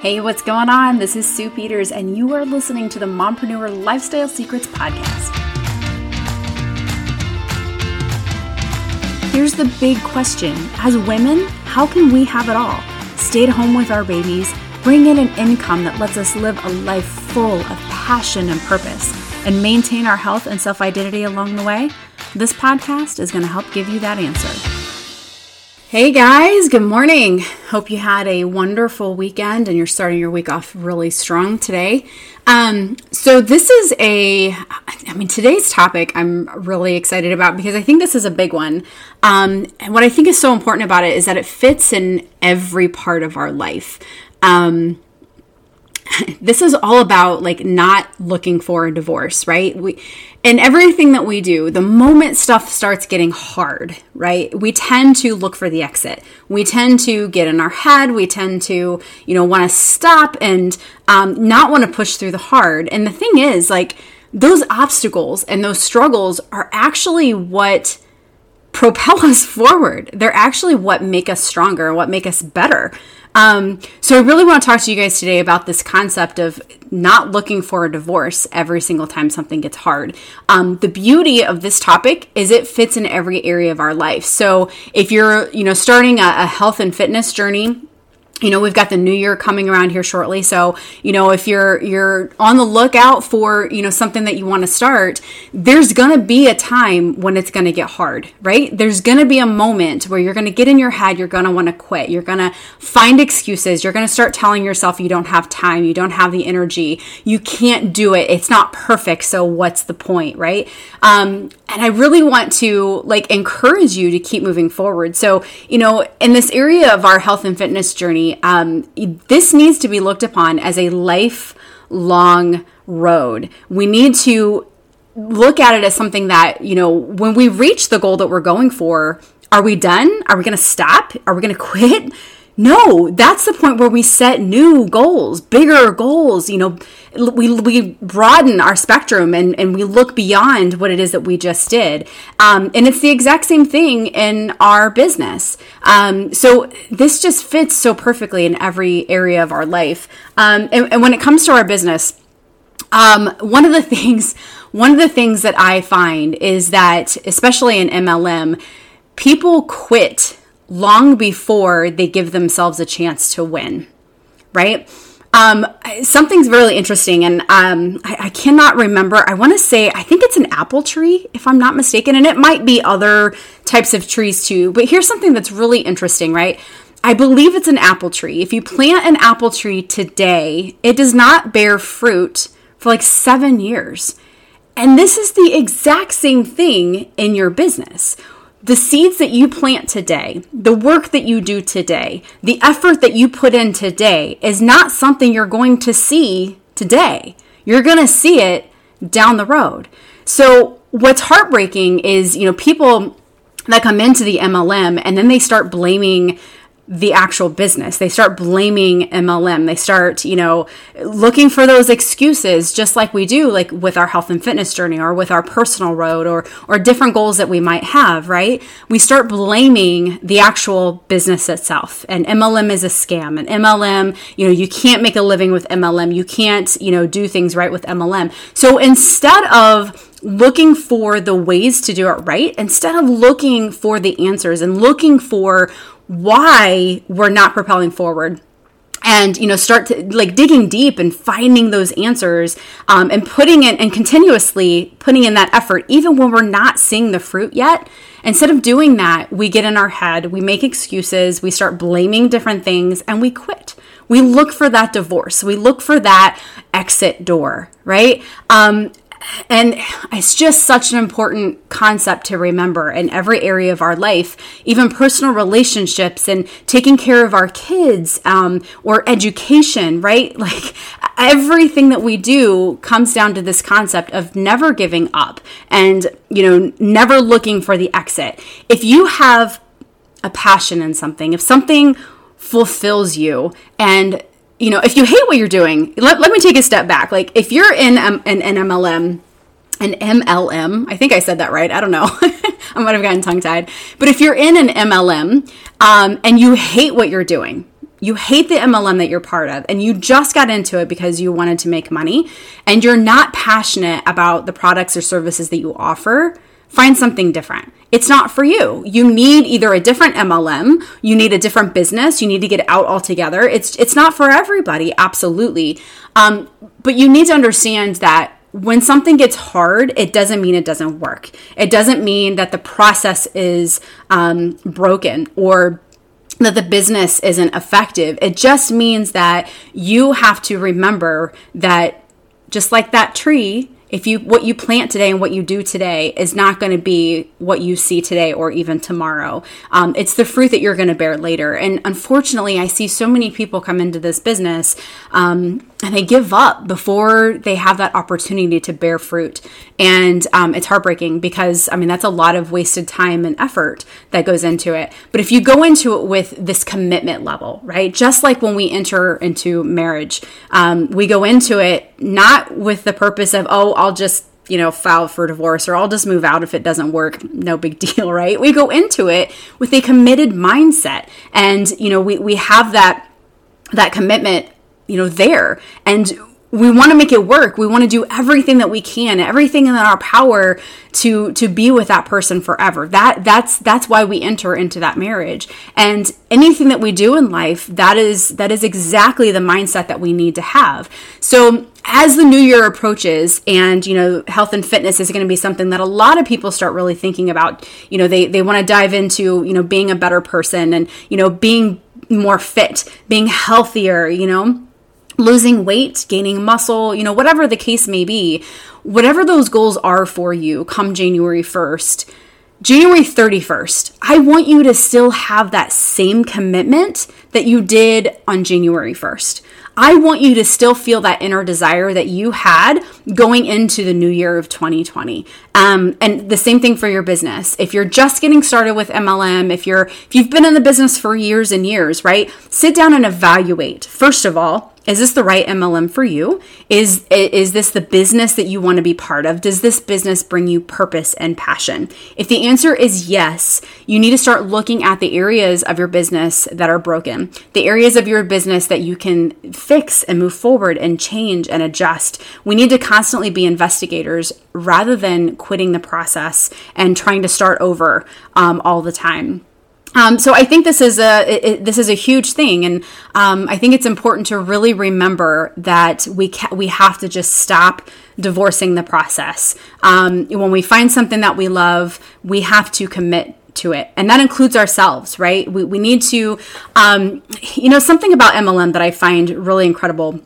Hey, what's going on? This is Sue Peters, and you are listening to the Mompreneur Lifestyle Secrets Podcast. Here's the big question As women, how can we have it all? Stay at home with our babies, bring in an income that lets us live a life full of passion and purpose, and maintain our health and self identity along the way? This podcast is going to help give you that answer. Hey guys, good morning. Hope you had a wonderful weekend and you're starting your week off really strong today. Um, so, this is a, I mean, today's topic I'm really excited about because I think this is a big one. Um, and what I think is so important about it is that it fits in every part of our life. Um, this is all about like not looking for a divorce, right? We in everything that we do, the moment stuff starts getting hard, right? We tend to look for the exit. We tend to get in our head. We tend to, you know, want to stop and um, not want to push through the hard. And the thing is, like, those obstacles and those struggles are actually what propel us forward. They're actually what make us stronger, what make us better. Um, so I really want to talk to you guys today about this concept of not looking for a divorce every single time something gets hard. Um, the beauty of this topic is it fits in every area of our life. So if you're, you know, starting a, a health and fitness journey, you know we've got the new year coming around here shortly. So you know if you're you're on the lookout for you know something that you want to start there's going to be a time when it's going to get hard right? There's going to be a moment where you're going to get in your head you're going to want to quit. You're going to find excuses. You're going to start telling yourself you don't have time you don't have the energy. You can't do it. It's not perfect so what's the point right? Um, and i really want to like encourage you to keep moving forward. So you know in this area of our health and fitness journey um, this needs to be looked upon as a lifelong road. We need to look at it as something that, you know, when we reach the goal that we're going for, are we done? Are we going to stop? Are we going to quit? No, that's the point where we set new goals, bigger goals. You know, we, we broaden our spectrum and, and we look beyond what it is that we just did. Um, and it's the exact same thing in our business. Um, so this just fits so perfectly in every area of our life. Um, and, and when it comes to our business, um, one of the things, one of the things that I find is that, especially in MLM, people quit long before they give themselves a chance to win, right? Um, something's really interesting, and um, I, I, cannot remember. I want to say, I think it's an apple tree, if I'm not mistaken, and it might be other types of trees too. But here's something that's really interesting, right? I believe it's an apple tree. If you plant an apple tree today, it does not bear fruit for like seven years. And this is the exact same thing in your business the seeds that you plant today, the work that you do today, the effort that you put in today is not something you're going to see today. You're going to see it down the road. So, what's heartbreaking is, you know, people that come into the MLM and then they start blaming the actual business. They start blaming MLM. They start, you know, looking for those excuses just like we do like with our health and fitness journey or with our personal road or or different goals that we might have, right? We start blaming the actual business itself. And MLM is a scam. And MLM, you know, you can't make a living with MLM. You can't, you know, do things right with MLM. So instead of looking for the ways to do it right instead of looking for the answers and looking for why we're not propelling forward. And you know start to like digging deep and finding those answers um, and putting it and continuously putting in that effort even when we're not seeing the fruit yet. Instead of doing that we get in our head we make excuses we start blaming different things and we quit. We look for that divorce. We look for that exit door right? Um, and it's just such an important concept to remember in every area of our life, even personal relationships and taking care of our kids um, or education, right? Like everything that we do comes down to this concept of never giving up and, you know, never looking for the exit. If you have a passion in something, if something fulfills you and you know, if you hate what you're doing, let, let me take a step back. Like, if you're in um, an, an MLM, an MLM, I think I said that right. I don't know. I might have gotten tongue tied. But if you're in an MLM um, and you hate what you're doing, you hate the MLM that you're part of and you just got into it because you wanted to make money and you're not passionate about the products or services that you offer, find something different. It's not for you. You need either a different MLM, you need a different business, you need to get out altogether. It's it's not for everybody, absolutely. Um, but you need to understand that when something gets hard, it doesn't mean it doesn't work. It doesn't mean that the process is um, broken or that the business isn't effective. It just means that you have to remember that just like that tree, if you what you plant today and what you do today is not going to be what you see today or even tomorrow. Um, it's the fruit that you're going to bear later. And unfortunately i see so many people come into this business um, and they give up before they have that opportunity to bear fruit and um, it's heartbreaking because i mean that's a lot of wasted time and effort that goes into it but if you go into it with this commitment level right just like when we enter into marriage um, we go into it not with the purpose of oh I'll just you know, file for divorce or I'll just move out if it doesn't work. No big deal, right? We go into it with a committed mindset and, you know, we, we have that, that commitment, you know, there. And we want to make it work. We want to do everything that we can, everything in our power to to be with that person forever. That that's that's why we enter into that marriage. And anything that we do in life, that is that is exactly the mindset that we need to have. So as the new year approaches and you know health and fitness is going to be something that a lot of people start really thinking about you know they they want to dive into you know being a better person and you know being more fit being healthier you know losing weight, gaining muscle, you know, whatever the case may be, whatever those goals are for you come January 1st, January 31st, I want you to still have that same commitment that you did on January 1st. I want you to still feel that inner desire that you had going into the new year of 2020. Um, and the same thing for your business. If you're just getting started with MLM, if you're if you've been in the business for years and years, right? Sit down and evaluate. First of all, is this the right MLM for you? Is is this the business that you want to be part of? Does this business bring you purpose and passion? If the answer is yes, you need to start looking at the areas of your business that are broken. The areas of your business that you can fix and move forward and change and adjust. We need to constantly be investigators rather than quitting the process and trying to start over um, all the time. Um, so I think this is a it, this is a huge thing, and um, I think it's important to really remember that we ca- we have to just stop divorcing the process. Um, when we find something that we love, we have to commit to it, and that includes ourselves, right? We we need to, um, you know, something about MLM that I find really incredible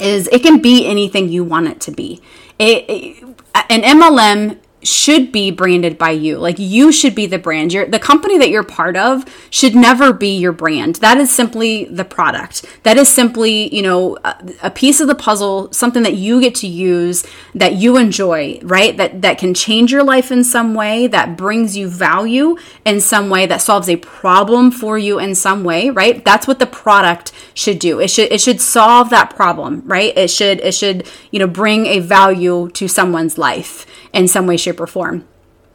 is it can be anything you want it to be. It, it, an MLM should be branded by you. Like you should be the brand. You're, the company that you're part of should never be your brand. That is simply the product. That is simply, you know, a, a, piece of the puzzle, something that you get to use that you enjoy, right? That that can change your life in some way, that brings you value in some way, that solves a problem for you in some way, right? That's what the product should do. It should it should solve that problem, right? It should it should, you know, bring a value to someone's life in some way, shape, or form.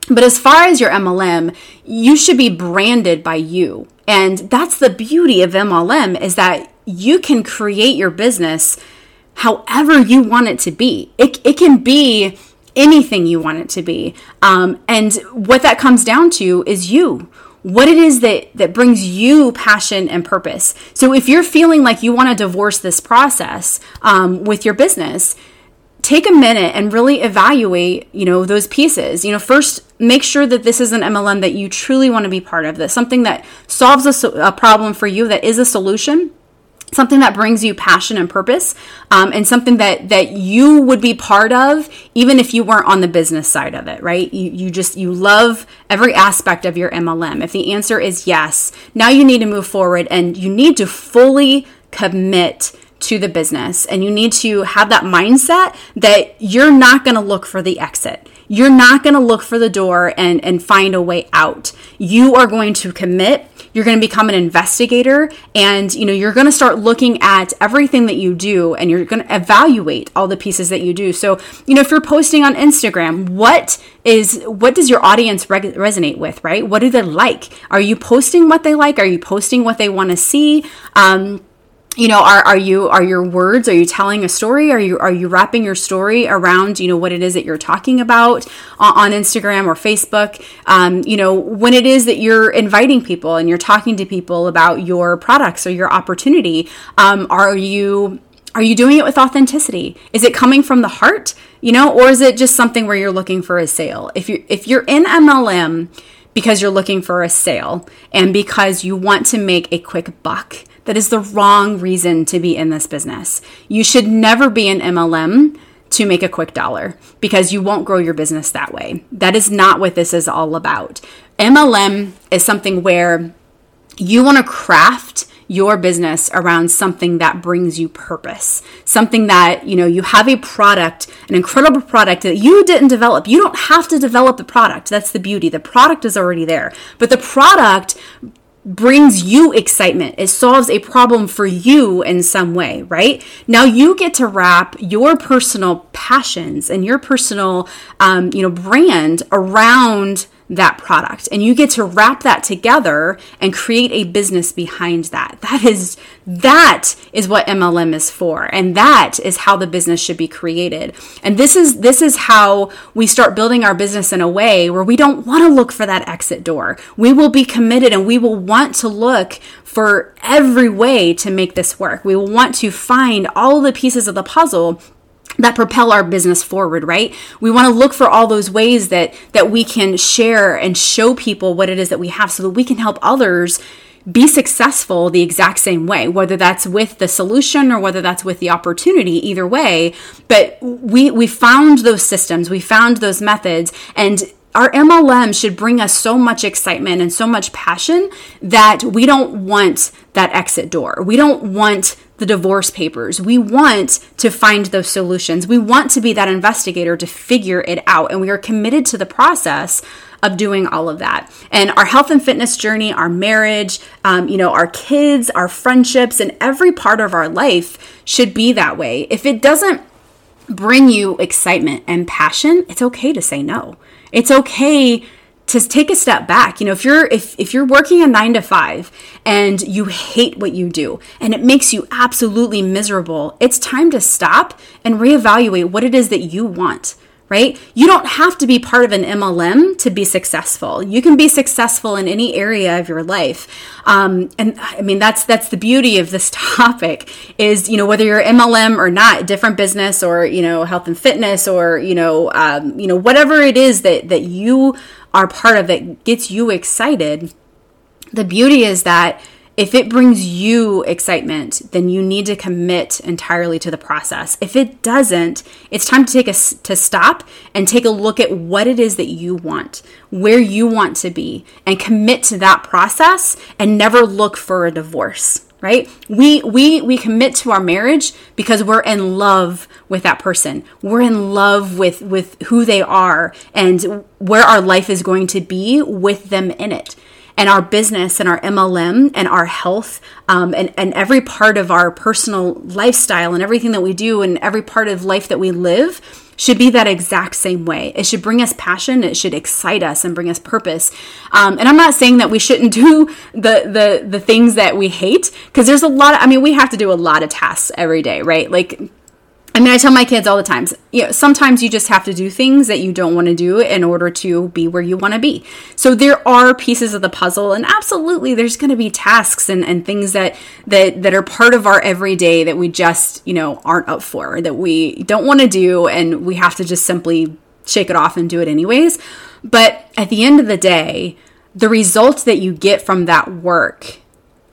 But as far as your MLM, you should be branded by you. And that's the beauty of MLM is that you can create your business however you want it to be. It, it can be anything you want it to be. Um, and what that comes down to is you what it is that that brings you passion and purpose so if you're feeling like you want to divorce this process um, with your business take a minute and really evaluate, you know, those pieces. You know, first make sure that this is an MLM that you truly want to be part of, that something that solves a, a problem for you, that is a solution something that brings you passion and purpose um, and something that that you would be part of even if you weren't on the business side of it right you, you just you love every aspect of your mlm if the answer is yes now you need to move forward and you need to fully commit to the business and you need to have that mindset that you're not going to look for the exit. You're not going to look for the door and, and find a way out. You are going to commit. You're going to become an investigator and you know you're going to start looking at everything that you do and you're going to evaluate all the pieces that you do. So, you know, if you're posting on Instagram, what is what does your audience re- resonate with, right? What do they like? Are you posting what they like? Are you posting what they want to see? Um, you know are, are you are your words are you telling a story? Are you are you wrapping your story around you know what it is that you're talking about on, instagram or facebook? Um, you know when it is that you're inviting people and you're talking to people about your products or your opportunity um, are you are you doing it with authenticity? Is it coming from the heart you know or is it just something where you're looking for a sale? If you if you're in mlm because you're looking for a sale and because you want to make a quick buck that is the wrong reason to be in this business. You should never be an MLM to make a quick dollar because you won't grow your business that way. That is not what this is all about. MLM is something where you want to craft your business around something that brings you purpose something that you know you have a product an incredible product that you didn't develop you don't have to develop the product that's the beauty the product is already there but the product brings you excitement. It solves a problem for you in some way, right? Now you get to wrap your personal passions and your personal, um, you know, brand around that product. And you get to wrap that together and create a business behind that. That is that is what MLM is for. And that is how the business should be created. And this is this is how we start building our business in a way where we don't want to look for that exit door. We will be committed and we will want to look for every way to make this work. We will want to find all the pieces of the puzzle that propel our business forward right we want to look for all those ways that that we can share and show people what it is that we have so that we can help others be successful the exact same way whether that's with the solution or whether that's with the opportunity either way but we we found those systems we found those methods and our MLM should bring us so much excitement and so much passion that we don't want that exit door. We don't want the divorce papers. We want to find those solutions. We want to be that investigator to figure it out. And we are committed to the process of doing all of that. And our health and fitness journey, our marriage, um, you know, our kids, our friendships, and every part of our life should be that way. If it doesn't bring you excitement and passion, it's okay to say no. It's okay to take a step back. You know if you're if, if you're working a nine to five and you hate what you do and it makes you absolutely miserable it's time to stop and reevaluate what it is that you want right? You don't have to be part of an mlm to be successful. You can be successful in any area of your life. Um, and i mean that's that's the beauty of this topic is you know whether you're mlm or not different business or you know health and fitness or you know um, you know whatever it is that that you are part of that gets you excited, the beauty is that if it brings you excitement, then you need to commit entirely to the process. If it doesn't, it's time to take a to stop and take a look at what it is that you want, where you want to be, and commit to that process and never look for a divorce right? We we we commit to our marriage because we're in love with that person. We're in love with with who they are and where our life is going to be with them in it. And our business and our MLM and our health um, and, and every part of our personal lifestyle and everything that we do and every part of life that we live should be that exact same way. It should bring us passion. It should excite us and bring us purpose. Um, and I'm not saying that we shouldn't do the the the things that we hate because there's a lot. Of, I mean, we have to do a lot of tasks every day, right? Like I mean, I tell my kids all the times, you know, sometimes you just have to do things that you don't want to do in order to be where you want to be. So there are pieces of the puzzle and absolutely there's going to be tasks and, and things that, that, that are part of our everyday that we just, you know, aren't up for, that we don't want to do and we have to just simply shake it off and do it anyways. But at the end of the day, the results that you get from that work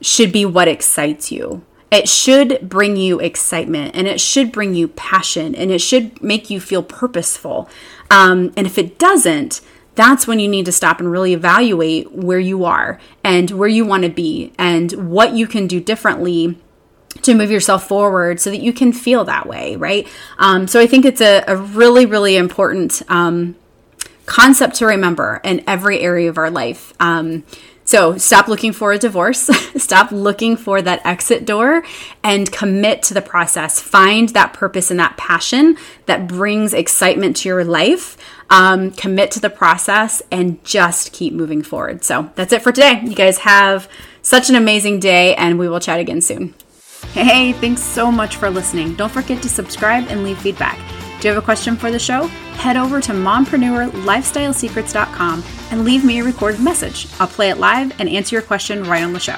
should be what excites you it should bring you excitement and it should bring you passion and it should make you feel purposeful. Um, and if it doesn't, that's when you need to stop and really evaluate where you are and where you want to be and what you can do differently to move yourself forward so that you can feel that way, right? Um, so I think it's a, a really, really important um, concept to remember in every area of our life. Um, so stop looking for a divorce, stop looking for that exit door, and commit to the process. Find that purpose and that passion that brings excitement to your life. Um, commit to the process and just keep moving forward. So that's it for today. You guys have such an amazing day, and we will chat again soon. Hey, thanks so much for listening. Don't forget to subscribe and leave feedback. Do you have a question for the show? Head over to mompreneurlifestylesecrets.com and leave me a recorded message. I'll play it live and answer your question right on the show.